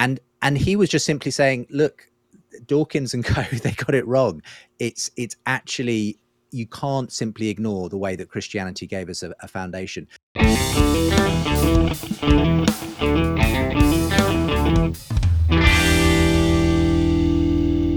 and and he was just simply saying, look, Dawkins and Co. They got it wrong. It's it's actually you can't simply ignore the way that Christianity gave us a, a foundation.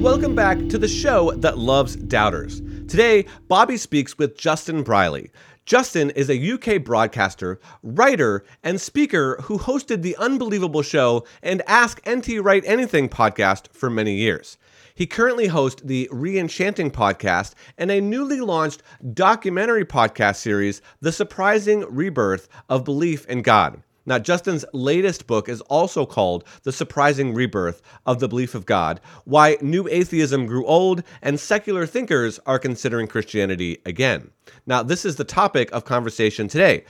Welcome back to the show that loves doubters. Today, Bobby speaks with Justin Brierley. Justin is a UK broadcaster, writer, and speaker who hosted the Unbelievable Show and Ask NT Wright Anything podcast for many years. He currently hosts the Reenchanting podcast and a newly launched documentary podcast series, The Surprising Rebirth of Belief in God. Now, Justin's latest book is also called The Surprising Rebirth of the Belief of God Why New Atheism Grew Old and Secular Thinkers Are Considering Christianity Again. Now, this is the topic of conversation today.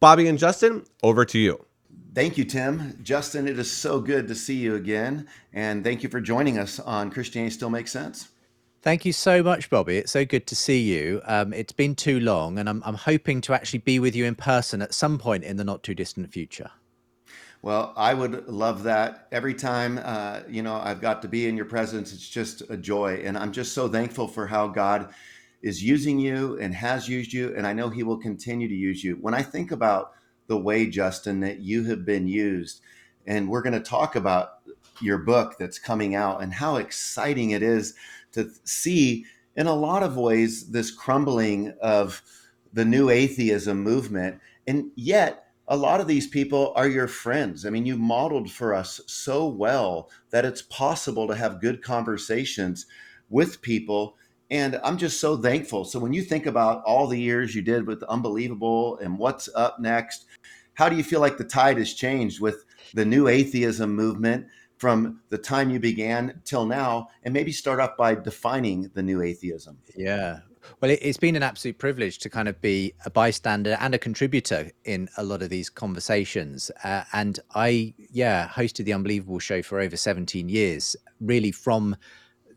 Bobby and Justin, over to you. Thank you, Tim. Justin, it is so good to see you again. And thank you for joining us on Christianity Still Makes Sense. Thank you so much, Bobby. It's so good to see you. Um, it's been too long, and I'm, I'm hoping to actually be with you in person at some point in the not too distant future. Well, I would love that. Every time, uh, you know, I've got to be in your presence, it's just a joy. And I'm just so thankful for how God is using you and has used you. And I know He will continue to use you. When I think about the way, Justin, that you have been used, and we're going to talk about your book that's coming out and how exciting it is to see in a lot of ways this crumbling of the new atheism movement. And yet a lot of these people are your friends. I mean you modeled for us so well that it's possible to have good conversations with people. And i'm just so thankful. So when you think about all the years you did with unbelievable and what's up next how do you feel like the tide has changed with the new atheism movement from the time you began till now and maybe start off by defining the new atheism. Yeah. Well it, has been an absolute privilege to kind of be a bystander and a contributor in a lot of these conversations. Uh, and i yeah hosted the unbelievable show for over 17 years really from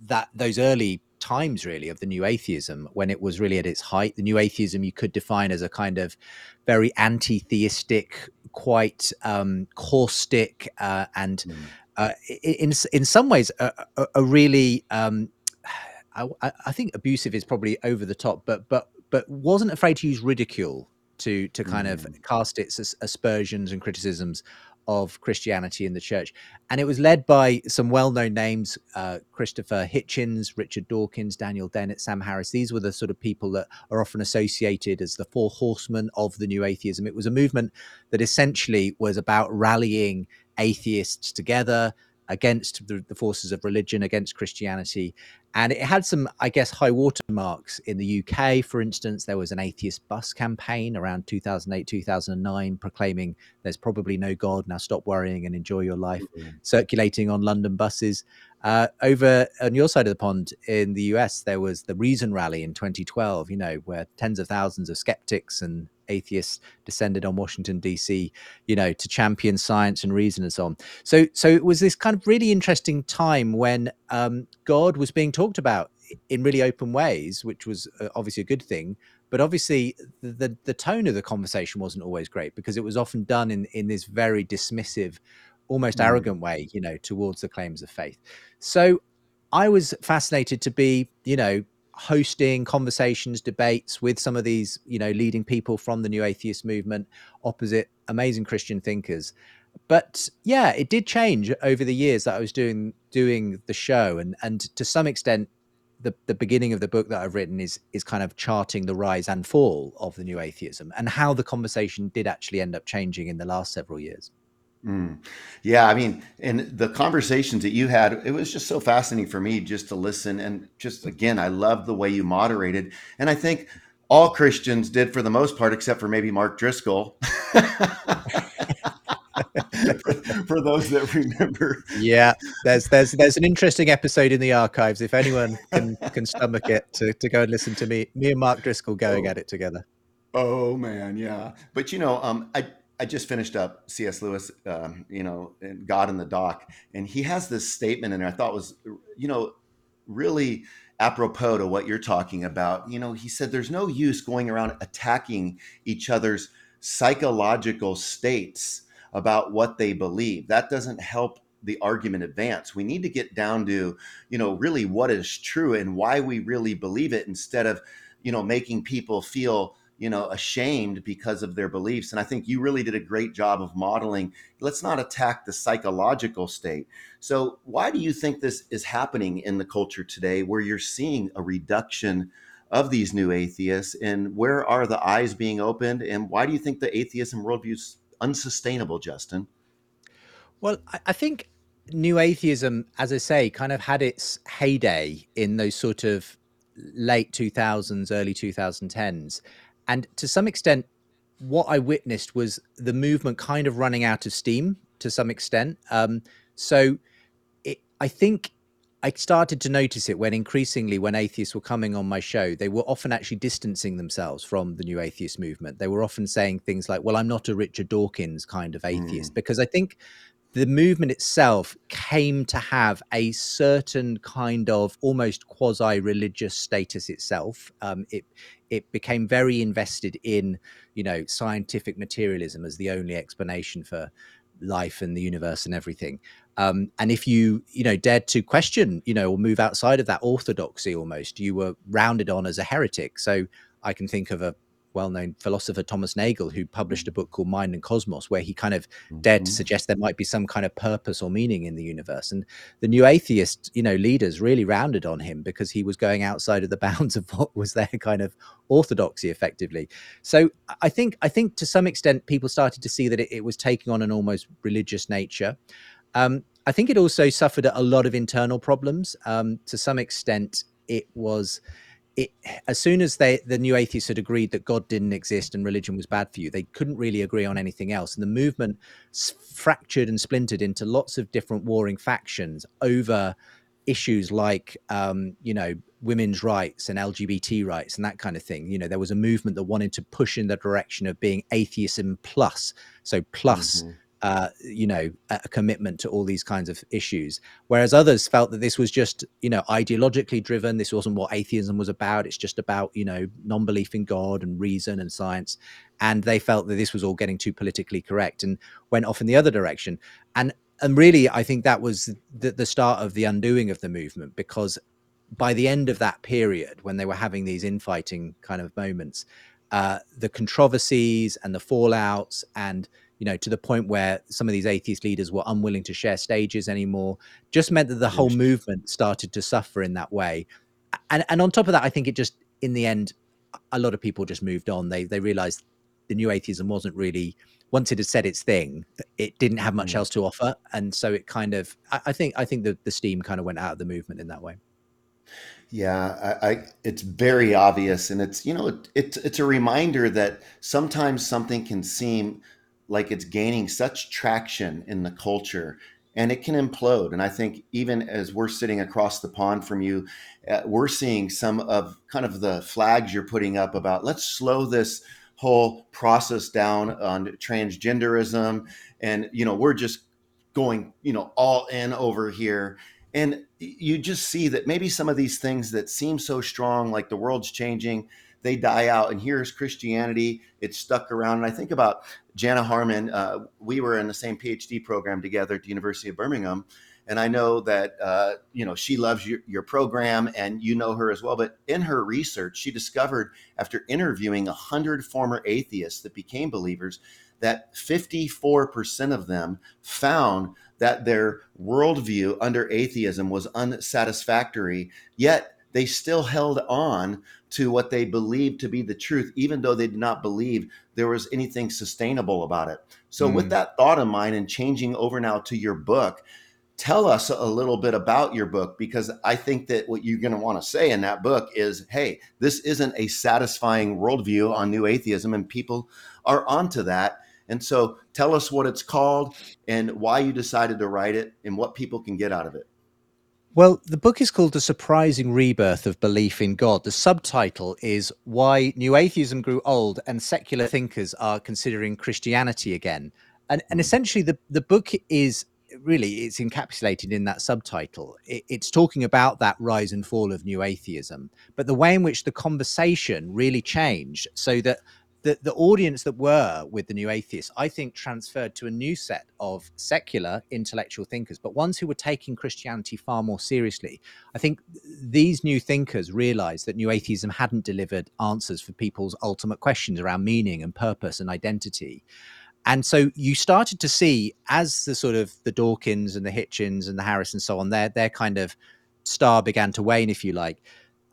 that those early times really of the new atheism when it was really at its height. The new atheism you could define as a kind of very anti-theistic quite um, caustic uh, and mm uh, in in some ways a, a, a really um, I, I, think abusive is probably over the top, but but but wasn't afraid to use ridicule to to kind mm. of cast its aspersions and criticisms of Christianity in the church. And it was led by some well known names uh, Christopher Hitchens, Richard Dawkins, Daniel Dennett, Sam Harris. These were the sort of people that are often associated as the four horsemen of the new atheism. It was a movement that essentially was about rallying atheists together against the, the, forces of religion, against Christianity. And it had some, I guess, high watermarks in the UK. For instance, there was an atheist bus campaign around 2008, 2009, proclaiming there's probably no God, now stop worrying and enjoy your life, mm-hmm. circulating on London buses. Uh, over on your side of the pond in the US, there was the Reason Rally in 2012, you know, where tens of thousands of skeptics and atheists descended on Washington D.C. You know, to champion science and reason and so on. So, so it was this kind of really interesting time when um, God was being talked about in really open ways, which was uh, obviously a good thing. But obviously, the, the, the tone of the conversation wasn't always great because it was often done in in this very dismissive, almost mm. arrogant way, you know, towards the claims of faith. So I was fascinated to be, you know, hosting conversations, debates with some of these, you know, leading people from the new atheist movement, opposite amazing Christian thinkers. But yeah, it did change over the years that I was doing doing the show, and and to some extent, the the beginning of the book that I've written is is kind of charting the rise and fall of the new atheism and how the conversation did actually end up changing in the last several years. Mm. Yeah, I mean, and the conversations that you had, it was just so fascinating for me just to listen. And just again, I love the way you moderated. And I think all Christians did for the most part, except for maybe Mark Driscoll. for, for, those that remember. Yeah, there's there's there's an interesting episode in the archives. If anyone can can stomach it, to, to go and listen to me, me and Mark Driscoll going oh. at it together. Oh man, yeah. But you know, um, I I just finished up C.S. Lewis, um, you know, God in the Dock, and he has this statement in there I thought was, you know, really apropos to what you're talking about. You know, he said there's no use going around attacking each other's psychological states about what they believe. That doesn't help the argument advance. We need to get down to, you know, really what is true and why we really believe it instead of, you know, making people feel you know ashamed because of their beliefs and i think you really did a great job of modeling let's not attack the psychological state. So why do you think this is happening in the culture today where you're seeing a reduction of these new atheists and where are the eyes being opened and why do you think the atheism worldview is unsustainable justin? Well i think new atheism as i say kind of had its heyday in those sort of late 2000s early 2010s and to some extent, what I witnessed was the movement kind of running out of steam to some extent. Um, so it, I think I started to notice it when increasingly, when atheists were coming on my show, they were often actually distancing themselves from the new atheist movement. They were often saying things like, Well, I'm not a Richard Dawkins kind of atheist, mm. because I think the movement itself came to have a certain kind of almost quasi-religious status itself. Um, it it became very invested in, you know, scientific materialism as the only explanation for life and the universe and everything. Um, and if you, you know, dared to question, you know, or move outside of that orthodoxy almost, you were rounded on as a heretic. So I can think of a well-known philosopher Thomas Nagel, who published a book called Mind and Cosmos, where he kind of dared to mm-hmm. suggest there might be some kind of purpose or meaning in the universe. And the new atheist, you know, leaders really rounded on him because he was going outside of the bounds of what was their kind of orthodoxy, effectively. So I think I think to some extent people started to see that it, it was taking on an almost religious nature. Um, I think it also suffered a lot of internal problems. Um, to some extent, it was it as soon as they the new atheists had agreed that God didn't exist and religion was bad for you, they couldn't really agree on anything else, and the movement fractured and splintered into lots of different warring factions over issues like um, you know women's rights and LGBT rights and that kind of thing. You know, there was a movement that wanted to push in the direction of being atheism plus, so plus mm-hmm uh, you know, a commitment to all these kinds of issues. Whereas others felt that this was just, you know, ideologically driven. This wasn't what atheism was about. It's just about, you know, non belief in God and reason and science. And they felt that this was all getting too politically correct and went off in the other direction. And and really, I think that was the, the start of the undoing of the movement because by the end of that period, when they were having these infighting kind of moments, uh, the controversies and the fallouts and you know, to the point where some of these atheist leaders were unwilling to share stages anymore, just meant that the whole movement started to suffer in that way. And and on top of that, I think it just in the end, a lot of people just moved on. They they realized the new atheism wasn't really once it had said its thing, it didn't have much mm. else to offer, and so it kind of I, I think I think the the steam kind of went out of the movement in that way. Yeah, I, I, it's very obvious, and it's you know it, it's it's a reminder that sometimes something can seem like it's gaining such traction in the culture and it can implode. And I think even as we're sitting across the pond from you, uh, we're seeing some of kind of the flags you're putting up about let's slow this whole process down on transgenderism. And, you know, we're just going, you know, all in over here. And you just see that maybe some of these things that seem so strong, like the world's changing, they die out. And here's Christianity. It's stuck around. And I think about Jana Harmon. Uh, we were in the same PhD program together at the University of Birmingham. And I know that uh, you know she loves your, your program, and you know her as well. But in her research, she discovered after interviewing hundred former atheists that became believers, that 54% of them found that their worldview under atheism was unsatisfactory. Yet they still held on to what they believed to be the truth, even though they did not believe there was anything sustainable about it. So, mm. with that thought in mind and changing over now to your book, tell us a little bit about your book because I think that what you're going to want to say in that book is hey, this isn't a satisfying worldview on new atheism, and people are onto that. And so, tell us what it's called and why you decided to write it and what people can get out of it. Well, the book is called The Surprising Rebirth of Belief in God. The subtitle is Why New Atheism Grew Old and Secular Thinkers Are Considering Christianity Again. And, and hmm. essentially, the, the book is really it's encapsulated in that subtitle it, it's talking about that rise and fall of new atheism but the way in which the conversation really changed so that the, the audience that were with the new atheists, I think, transferred to a new set of secular intellectual thinkers, but ones who were taking Christianity far more seriously. I think these new thinkers realized that new atheism hadn't delivered answers for people's ultimate questions around meaning and purpose and identity. And so you started to see as the sort of the Dawkins and the Hitchens and the Harris and so on, their their kind of star began to wane, if you like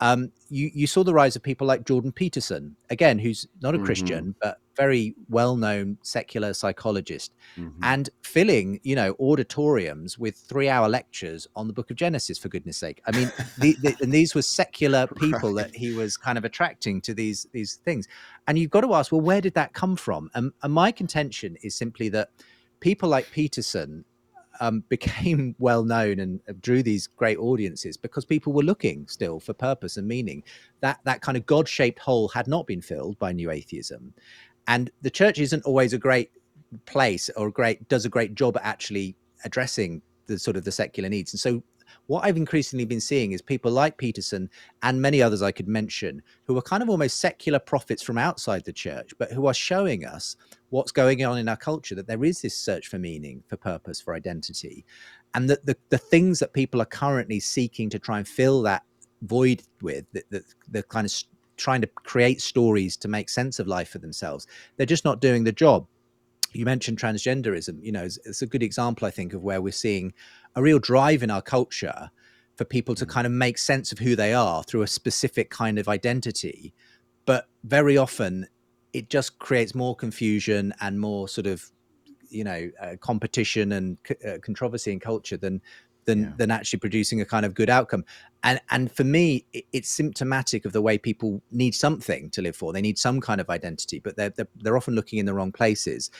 um, you you saw the rise of people like Jordan Peterson, again, who's not a mm-hmm. Christian but very well known secular psychologist, mm-hmm. and filling you know auditoriums with three hour lectures on the Book of Genesis. For goodness sake, I mean, the, the, and these were secular people right. that he was kind of attracting to these these things, and you've got to ask, well, where did that come from? And, and my contention is simply that people like Peterson um, became well known and drew these great audiences because people were looking still for purpose and meaning. That that kind of God shaped hole had not been filled by new atheism, and the church isn't always a great place or great does a great job at actually addressing the sort of the secular needs. And so what I've increasingly been seeing is people like Peterson and many others I could mention who are kind of almost secular prophets from outside the church, but who are showing us what's going on in our culture that there is this search for meaning, for purpose, for identity. And that the, the things that people are currently seeking to try and fill that void with, the, the, the kind of trying to create stories to make sense of life for themselves, they're just not doing the job you mentioned transgenderism you know it's, it's, a good example i think of where we're seeing a real drive in our culture for people to mm. kind of make sense of who they are through a specific kind of identity. But very often it just creates more confusion and more sort of, you know, uh, competition and uh, controversy in culture than than yeah. than actually producing a kind of good outcome. And and for me, it, it's symptomatic of the way people need something to live for. They need some kind of identity, but they're, they're they're often looking in the wrong places.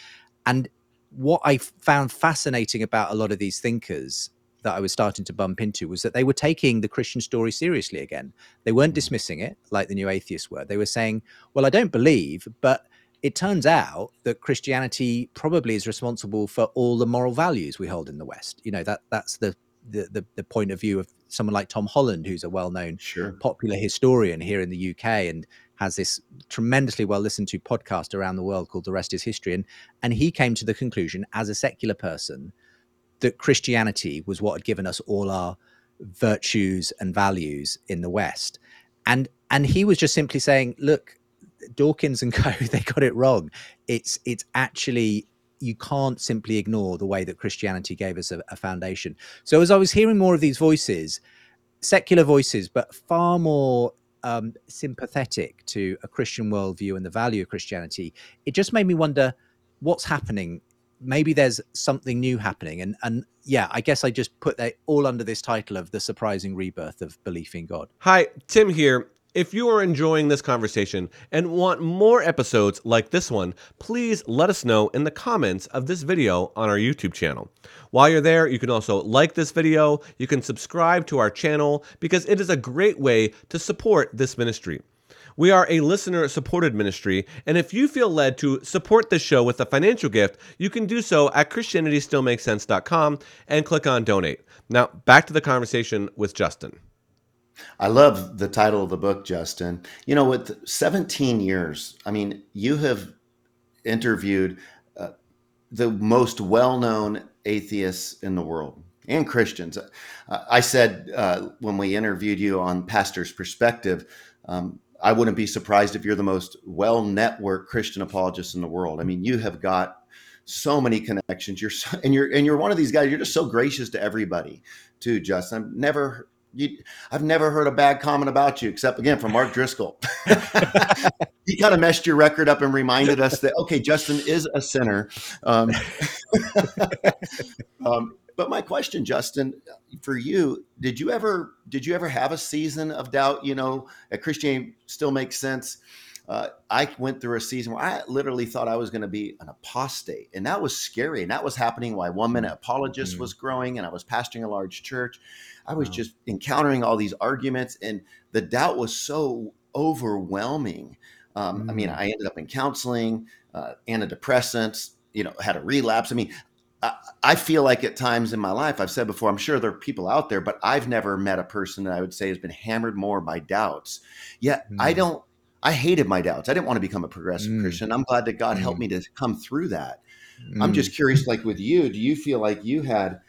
And what I found fascinating about a lot of these thinkers that I was starting to bump into was that they were taking the Christian story seriously again. They weren't mm. dismissing it like the new atheists were. They were saying, well, I don't believe, but it turns out that Christianity probably is responsible for all the moral values we hold in the West. You know, that that's the the, the, the point of view of someone like Tom Holland, who's a well-known sure. popular historian here in the UK and has this tremendously well listened to podcast around the world called The Rest is History. And, and he came to the conclusion as a secular person that Christianity was what had given us all our virtues and values in the West. And and he was just simply saying, look, Dawkins and Co. they got it wrong. It's it's actually you can't simply ignore the way that Christianity gave us a, a foundation. So as I was hearing more of these voices, secular voices, but far more um, sympathetic to a Christian worldview and the value of Christianity, it just made me wonder what's happening. Maybe there's something new happening, and and yeah, I guess I just put that all under this title of the surprising rebirth of belief in God. Hi, Tim here. If you are enjoying this conversation and want more episodes like this one, please let us know in the comments of this video on our YouTube channel. While you're there, you can also like this video, you can subscribe to our channel because it is a great way to support this ministry. We are a listener supported ministry, and if you feel led to support this show with a financial gift, you can do so at ChristianityStillMakesSense.com and click on donate. Now, back to the conversation with Justin. I love the title of the book, Justin. You know, with 17 years, I mean, you have interviewed uh, the most well known atheists in the world and Christians. Uh, I said uh, when we interviewed you on Pastor's Perspective, um, I wouldn't be surprised if you're the most well networked Christian apologist in the world. I mean, you have got so many connections. You're so, and you're and you're one of these guys. You're just so gracious to everybody, too, Justin. I've never you, I've never heard a bad comment about you, except again from Mark Driscoll. he kind of messed your record up and reminded us that okay, Justin is a sinner. Um, um, but my question, Justin, for you, did you ever did you ever have a season of doubt? You know, at Christianity still makes sense. Uh, I went through a season where I literally thought I was going to be an apostate, and that was scary. And that was happening while One Minute Apologist mm-hmm. was growing, and I was pastoring a large church. I was wow. just encountering all these arguments, and the doubt was so overwhelming. Um, mm-hmm. I mean, mm. I ended up in counseling, uh, antidepressants. You know, had a relapse. I mean, I, I feel like at times in my life, I've said before, I'm sure there are people out there, but I've never met a person that I would say has been hammered more by doubts. Yet mm-hmm. I mm. don't I hated my doubts. I didn't want to become a progressive Mm. Christian. I'm glad that God Mm. helped me to come through that. I'm Mm. just curious, like with you, do you feel like you had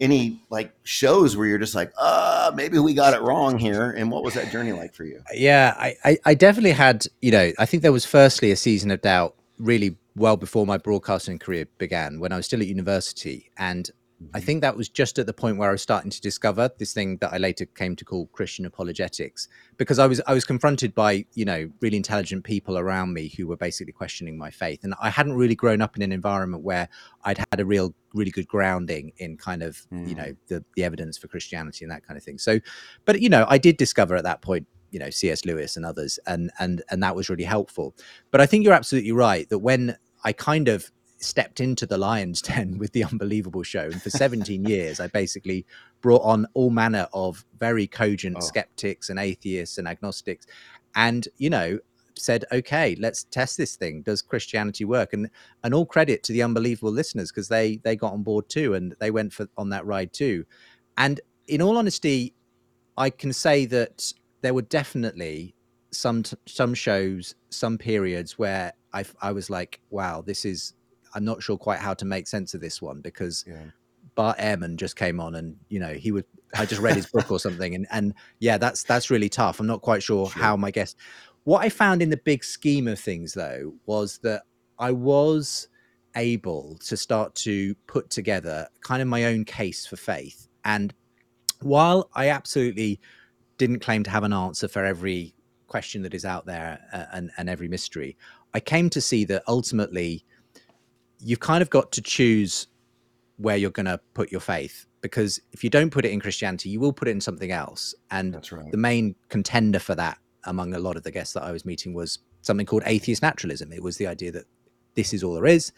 any like shows where you're just like, uh, maybe we got it wrong here? And what was that journey like for you? Yeah, I, I, I definitely had, you know, I think there was firstly a season of doubt really well before my broadcasting career began when I was still at university. And I think that was just at the point where I was starting to discover this thing that I later came to call Christian apologetics, because I was I was confronted by you know really intelligent people around me who were basically questioning my faith, and I hadn't really grown up in an environment where I'd had a real really good grounding in kind of you Mm. know the the evidence for Christianity and that kind of thing. So, but you know I did discover at that point you know C.S. Lewis and others, and and and that was really helpful. But I think you're absolutely right that when I kind of stepped into the lion's den with the unbelievable show and for 17 years i basically brought on all manner of very cogent Oh. skeptics and atheists and agnostics and you know said okay let's test this thing. Does christianity work? And and all credit to the unbelievable listeners because they they got on board too and they went for on that ride too. And in all honesty i can say that there were definitely some t- some shows some periods where i i was like wow this is i'm not sure quite how to make sense of this one because Yeah. Bart Ehrman just came on and you know he would I just read his book or something and and yeah that's that's really tough. I'm not quite sure, Sure. how my guest what I found in the big scheme of things though was that I was able to start to put together kind of my own case for faith and while I absolutely didn't claim to have an answer for every question that is out there uh, and and every mystery I came to see that ultimately you've kind of got to choose where you're going to put your faith because if you don't put it in Christianity, you will put it in something else. And That's right. the main contender for that among a lot of the guests that I was meeting was something called atheist naturalism. It was the idea that this is all there is,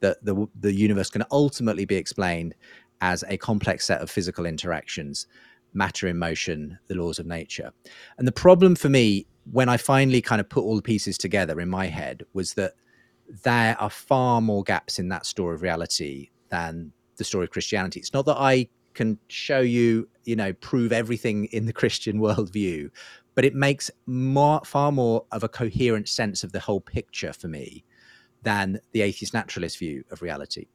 that the the universe can ultimately be explained as a complex set of physical interactions, matter in motion, the laws of nature. And the problem for me when I finally kind of put all the pieces together in my head was that there are far more gaps in that story of reality than the story of Christianity. It's not that I can show you, you know, prove everything in the Christian worldview, but it makes more, far more of a coherent sense of the whole picture for me than the atheist naturalist view of reality.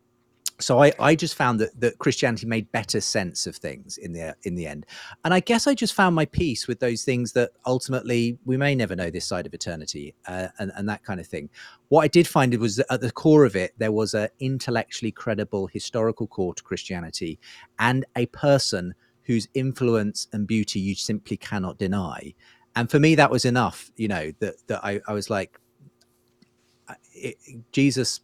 So I, I just found that, that Christianity made better sense of things in the in the end, and I guess I just found my peace with those things that ultimately we may never know this side of eternity, uh, and and that kind of thing. What I did find was that at the core of it there was an intellectually credible historical core to Christianity, and a person whose influence and beauty you simply cannot deny. And for me, that was enough. You know that that I, I was like, it, Jesus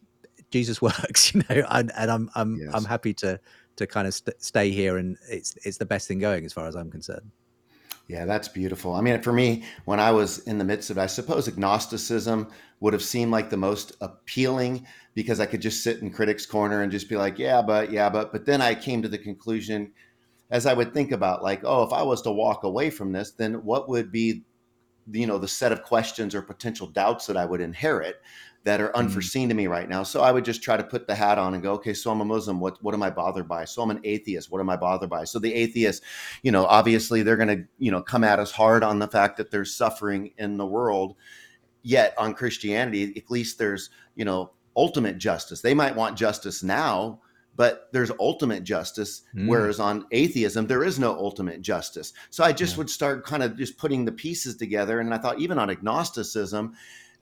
Jesus works, you know, and, and I'm I'm Yes. I'm happy to to kind of st- stay here, and it's it's the best thing going as far as I'm concerned. Yeah, that's beautiful. I mean, for me, when I was in the midst of it, I suppose agnosticism would have seemed like the most appealing because I could just sit in critics' corner and just be like, yeah, but, yeah, but. But then I came to the conclusion, as I would think about, like, oh, if I was to walk away from this, then what would be, you know, the set of questions or potential doubts that I would inherit that are unforeseen to me right now. So I would just try to put the hat on and go, okay, so I'm a Muslim. What what am I bothered by? So I'm an atheist. What am I bothered by? So the atheist, you know, obviously they're going to, you know, come at us hard on the fact that there's suffering in the world. Yet on Christianity, at least there's, you know, ultimate justice. They might want justice now, but there's ultimate justice. Mm. Whereas on atheism, there is no ultimate justice. So I just Yeah. would start kind of just putting the pieces together. And I thought, even on agnosticism,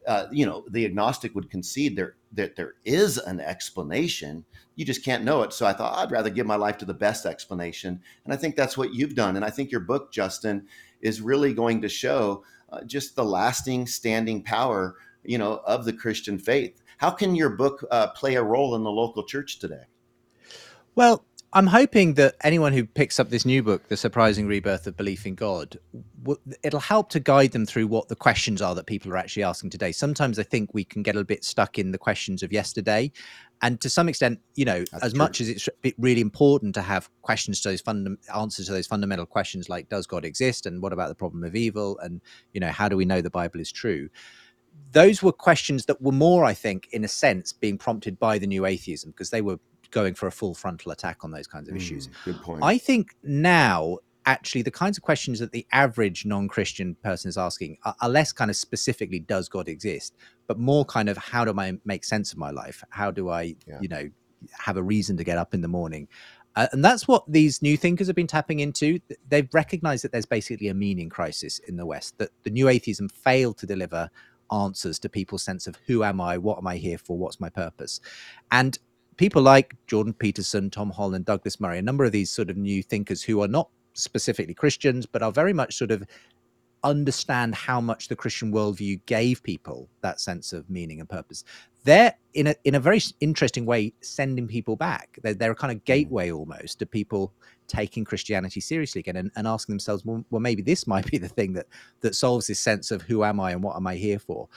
uh, you know, the agnostic would concede there that there is an explanation. You just can't know it. So I thought I'd rather give my life to the best explanation, and I think that's what you've done. And I think your book, Justin, is really going to show uh, just the lasting, standing power, you know, of the Christian faith. How can your book uh, play a role in the local church today? Well, I'm hoping that anyone who picks up this new book, The Surprising Rebirth of Belief in God, it'll help to guide them through what the questions are that people are actually asking today. Sometimes I think we can get a bit stuck in the questions of yesterday. And to some extent, you know, That's as true. much as it's really important to have questions to those answers to those fundamental questions like does God exist and what about the problem of evil and you know how do we know the Bible is true? Those were questions that were more, I think, in a sense, being prompted by the new atheism because they were going for a full frontal attack on those kinds of issues. Mm, good point. I think now actually the kinds of questions that the average non-christian person is asking are, are, less kind of specifically does god exist? but more kind of how do i make sense of my life? How do i yeah. you know have a reason to get up in the morning? Uh, and that's what these new thinkers have been tapping into. They've recognized that there's basically a meaning crisis in the west that the new atheism failed to deliver answers to people's sense of who am i? What am i here for? What's my purpose? And people like jordan peterson tom holland douglas murray a number of these sort of new thinkers who are not specifically Christians, but are very much sort of understand how much the Christian worldview gave people that sense of meaning and purpose. They're in a in a very interesting way sending people back. They're, they're a kind of mm. gateway almost to people taking Christianity seriously again and, and asking themselves, well, well, maybe this might be the thing that that solves this sense of who am I and what am I here for.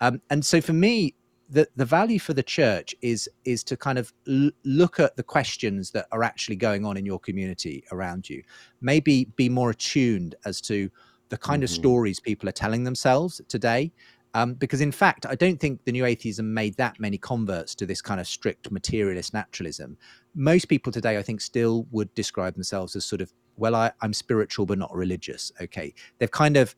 Um, and so for me, the the value for the church is is to kind of l- look at the questions that are actually going on in your community around you. Maybe be more attuned as to the kind mm-hmm. of stories people are telling themselves today. Um, because in fact i don't think the new atheism made that many converts to this kind of strict materialist naturalism. Most people today i think still would describe themselves as sort of well I, i'm spiritual but not religious. Okay. They've kind of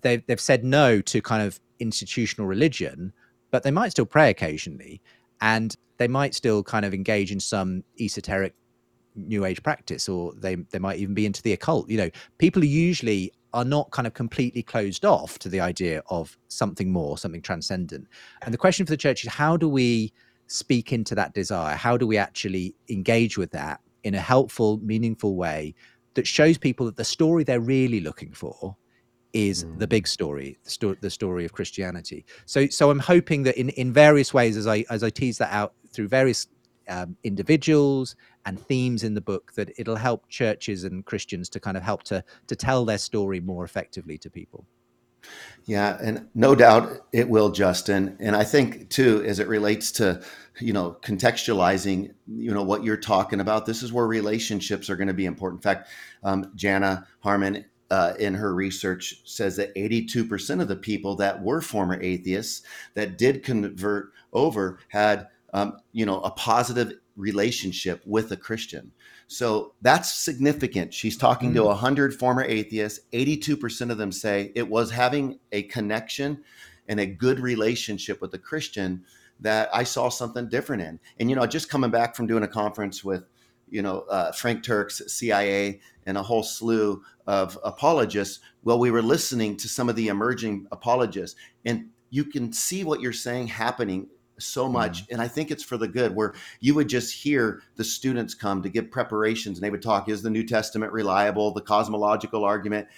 they've, they've said no to kind of institutional religion but they might still pray occasionally and they might still kind of engage in some esoteric new age practice or they they might even be into the occult. You know people usually are not kind of completely closed off to the idea of something more something transcendent. And the question for the church is how do we speak into that desire? How do we actually engage with that in a helpful meaningful way that shows people that the story they're really looking for is mm. the big story, the, sto- the story of Christianity. So, so I'm hoping that in, in various ways, as I as I tease that out through various um, individuals and themes in the book, that it'll help churches and Christians to kind of help to to tell their story more effectively to people. Yeah, and no doubt it will, Justin. And I think too, as it relates to you know contextualizing you know what you're talking about this is where relationships are going to be important in fact um, jana harmon uh, in her research says that 82% of the people that were former atheists that did convert over had um, you know a positive relationship with a christian. So that's significant. She's talking mm-hmm. to 100 former atheists. 82% of them say it was having a connection and a good relationship with a christian that i saw something different in. And you know just coming back from doing a conference with you know, uh, Frank Turek, CIA, and a whole slew of apologists. Well, we were listening to some of the emerging apologists, and you can see what you're saying happening so much. Mm-hmm. And I think it's for the good, where you would just hear the students come to give preparations and they would talk, is the New Testament reliable, the cosmological argument?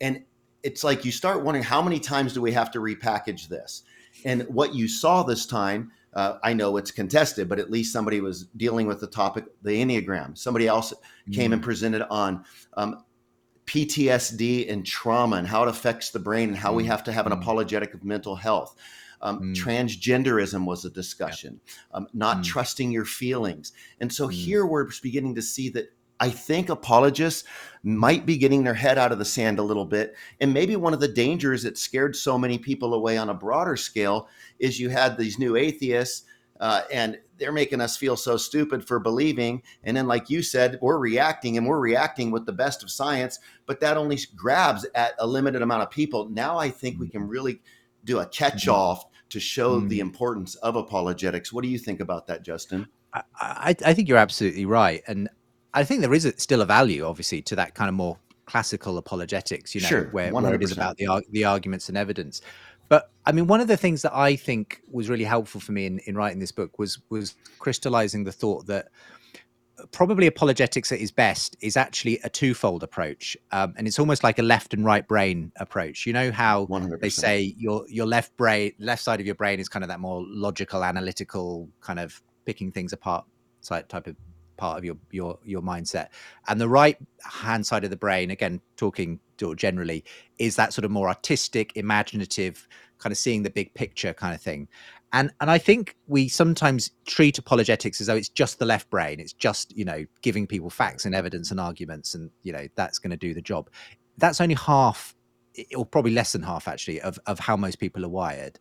And it's like you start wondering, how many times do we have to repackage this? And what you saw this time uh, I know it's contested, but at least somebody was dealing with the topic, the Enneagram. Somebody else mm. came and mm. presented on um, PTSD and trauma and how it affects the brain and how mm. we have to have an mm. apologetic of mental health. Um, mm. Transgenderism was a discussion, um, not mm. trusting your feelings. And so here we're beginning to see that I think apologists might be getting their head out of the sand a little bit. And maybe one of the dangers that scared so many people away on a broader scale is you had these new atheists uh, and they're making us feel so stupid for believing. And then, like you said, we're reacting and we're reacting with the best of science, but that only grabs at a limited amount of people. Now, I think we can really do a catch off to show mm-hmm. the importance of apologetics. What do you think about that, Justin? I, I, I think you're absolutely right. And I think there is a, still a value, obviously, to that kind of more classical apologetics, you know, sure, where, where, it is about the the arguments and evidence. But I mean, one of the things that I think was really helpful for me in, in writing this book was was crystallizing the thought that probably apologetics at its best is actually a twofold approach, um, and it's almost like a left and right brain approach. You know how 100%. they say your your left brain, left side of your brain is kind of that more logical, analytical, kind of picking things apart type of part of your your your mindset. And the right hand side of the brain again talking generally is that sort of more artistic imaginative kind of seeing the big picture kind of thing. And and i think we sometimes treat apologetics as though it's just the left brain. It's just you know giving people facts and evidence and arguments and you know that's going to do the job. That's only half or probably less than half actually of of how most people are wired.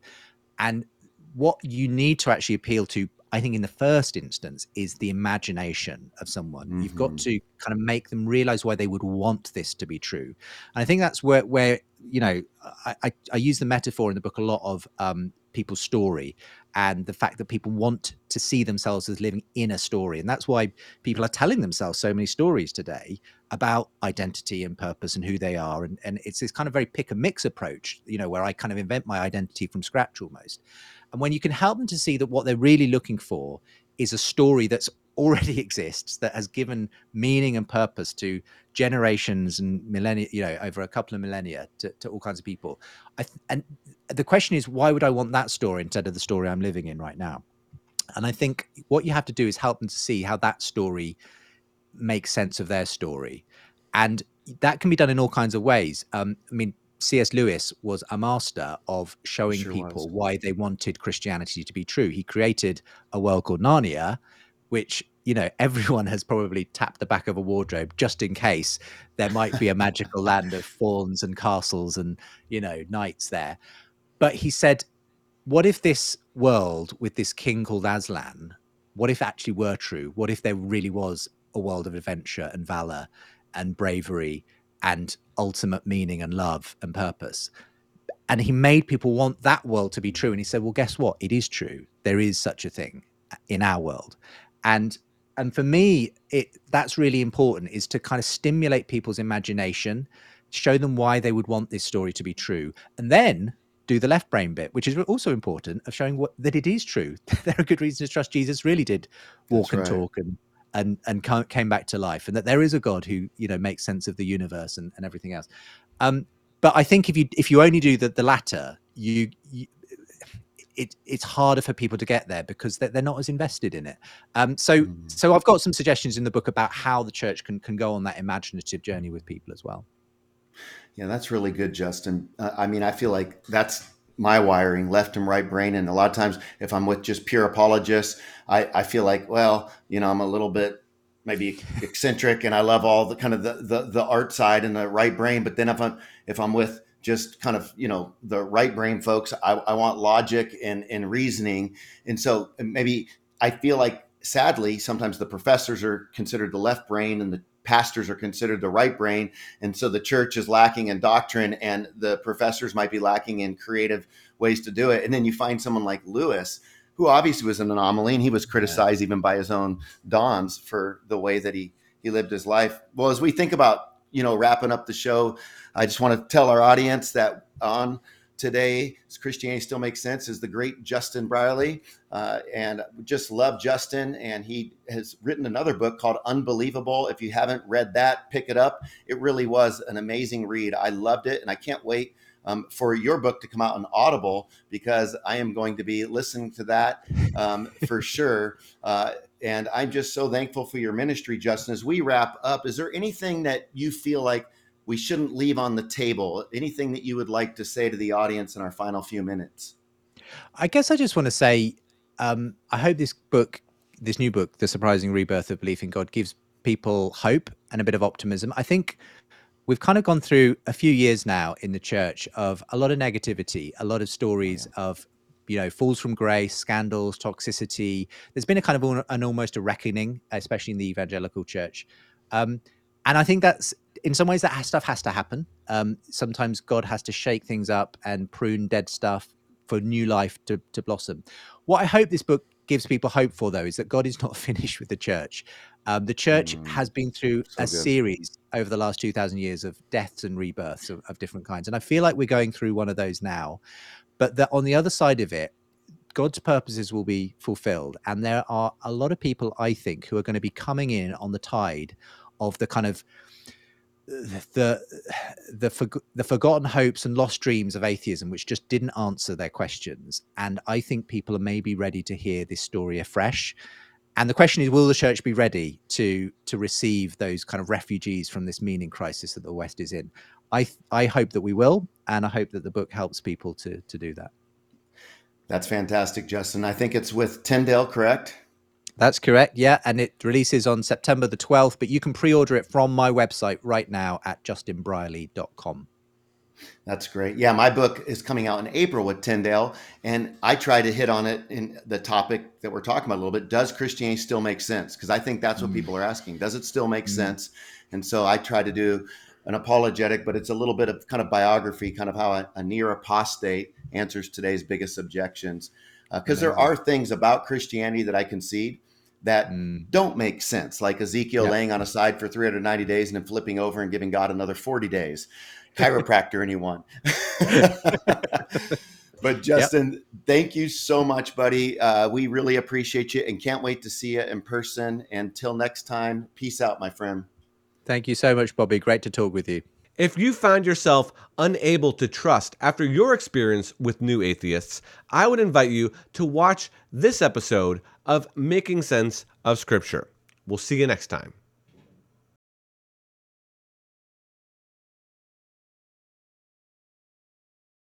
And what you need to actually appeal to I think in the first instance is the imagination of someone. Mm-hmm. You've got mm-hmm. to kind of make them realize why they would want this to be true. And I think that's where where you know I, I, I use the metaphor in the book a lot of um, people's story and the fact that people want to see themselves as living in a story. And that's why people are telling themselves so many stories today about identity and purpose and who they are. And, and it's this kind of very pick and mix approach, you know, where I kind of invent my identity from scratch almost. And when you can help them to see that what they're really looking for is a story that's already exists that has given meaning and purpose to generations and millennia you know over a couple of millennia to, to all kinds of people th- and the question is why would i want that story instead of the story i'm living in right now? And i think what you have to do is help them to see how that story makes sense of their story. And that can be done in all kinds of ways. Um, i mean C.S. Lewis was a master of showing sure people was. why they wanted Christianity to be true. He created a world called Narnia, which you know everyone has probably tapped the back of a wardrobe just in case there might be a magical land of fauns and castles and you know knights there. But he said, what if this world with this king called Aslan? What if actually were true? What if there really was a world of adventure and valor and bravery? And ultimate meaning and love and purpose. And he made people want that world to be true. And he said, well, guess what? It is true. There is such a thing in our world. And and for me, it that's really important is to kind of stimulate people's imagination, show them why they would want this story to be true, and then do the left brain bit, which is also important of showing what that it is true. there are good reasons to trust Jesus really did walk that's and right. talk and and and came back to life, and that there is a God who you know makes sense of the universe and, and everything else. Um, but I think if you if you only do the the latter, you, you it, it's harder for people to get there because they're, they're not as invested in it. Um, so, mm. so I've got some suggestions in the book about how the church can can go on that imaginative journey with people as well. Yeah, that's really good, Justin. Uh, I mean, I feel like that's my wiring, left and right brain. And a lot of times, if I'm with just pure apologists, I, I feel like, well, you know, I'm a little bit maybe eccentric and I love all the kind of the, the, the art side and the right brain. But then if I'm, if I'm with just kind of, you know, the right brain folks, I, I want logic and, and reasoning. And so maybe I feel like sadly, sometimes the professors are considered the left brain and the pastors are considered the right brain. And so the church is lacking in doctrine and the professors might be lacking in creative ways to do it. And then you find someone like Lewis, who obviously was an anomaly and he was criticized even by his own dons for the way that he, he lived his life. Well, as we think about, you know, wrapping up the show, I just want to tell our audience that on today, Christianity Still Makes Sense, is the great Justin Brierley. Uh, and just love Justin. And he has written another book called Unbelievable. If you haven't read that, pick it up. It really was an amazing read. I loved it. And I can't wait um, for your book to come out on Audible because I am going to be listening to that um, for sure. Uh, and I'm just so thankful for your ministry, Justin. As we wrap up, is there anything that you feel like we shouldn't leave on the table. Anything that you would like to say to the audience in our final few minutes? I guess I just want to say um, I hope this book, this new book, The Surprising Rebirth of Belief in God, gives people hope and a bit of optimism. I think we've kind of gone through a few years now in the church of a lot of negativity, a lot of stories yeah. of you know falls from grace scandals toxicity there's been a kind of an almost a reckoning especially in the evangelical church um, and i think that's in some ways that stuff has to happen. Um, sometimes God has to shake things up and prune dead stuff for new life to, to blossom. What I hope this book gives people hope for, though, is that God is not finished with the church. Um, the church mm, has been through so a good. series over the last 2,000 years of deaths and rebirths of, of, different kinds. And I feel like we're going through one of those now. But that on the other side of it, God's purposes will be fulfilled. And there are a lot of people, I think, who are going to be coming in on the tide of the kind of the the for, the forgotten hopes and lost dreams of atheism, which just didn't answer their questions. And I think people are maybe ready to hear this story afresh. And the question is, will the church be ready to to receive those kind of refugees from this meaning crisis that the West is in? I I hope that we will, and I hope that the book helps people to to do that. That's fantastic, Justin. I think it's with Tyndale, correct? That's correct. Yeah. And it releases on September the 12th, but you can pre order it from my website right now at justinbrierley.com. That's great. Yeah, my book is coming out in April with Tyndale, and I try to hit on it in the topic that we're talking about a little bit. Does Christianity still make sense? Because I think that's what mm. people are asking. Does it still make mm. sense? And so I try to do an apologetic, but it's a little bit of kind of biography, kind of how a, a near apostate answers today's biggest objections. Because uh, there are things about Christianity that I concede that mm. don't make sense, like Ezekiel yeah. laying on a side for 390 days and then flipping over and giving God another 40 days. Chiropractor, anyone. but Justin, yep. thank you so much, buddy. Uh, we really appreciate you and can't wait to see you in person. Until next time, peace out, my friend. Thank you so much, Bobby. Great to talk with you. If you find yourself unable to trust after your experience with new atheists, I would invite you to watch this episode of Making Sense of Scripture. We'll see you next time.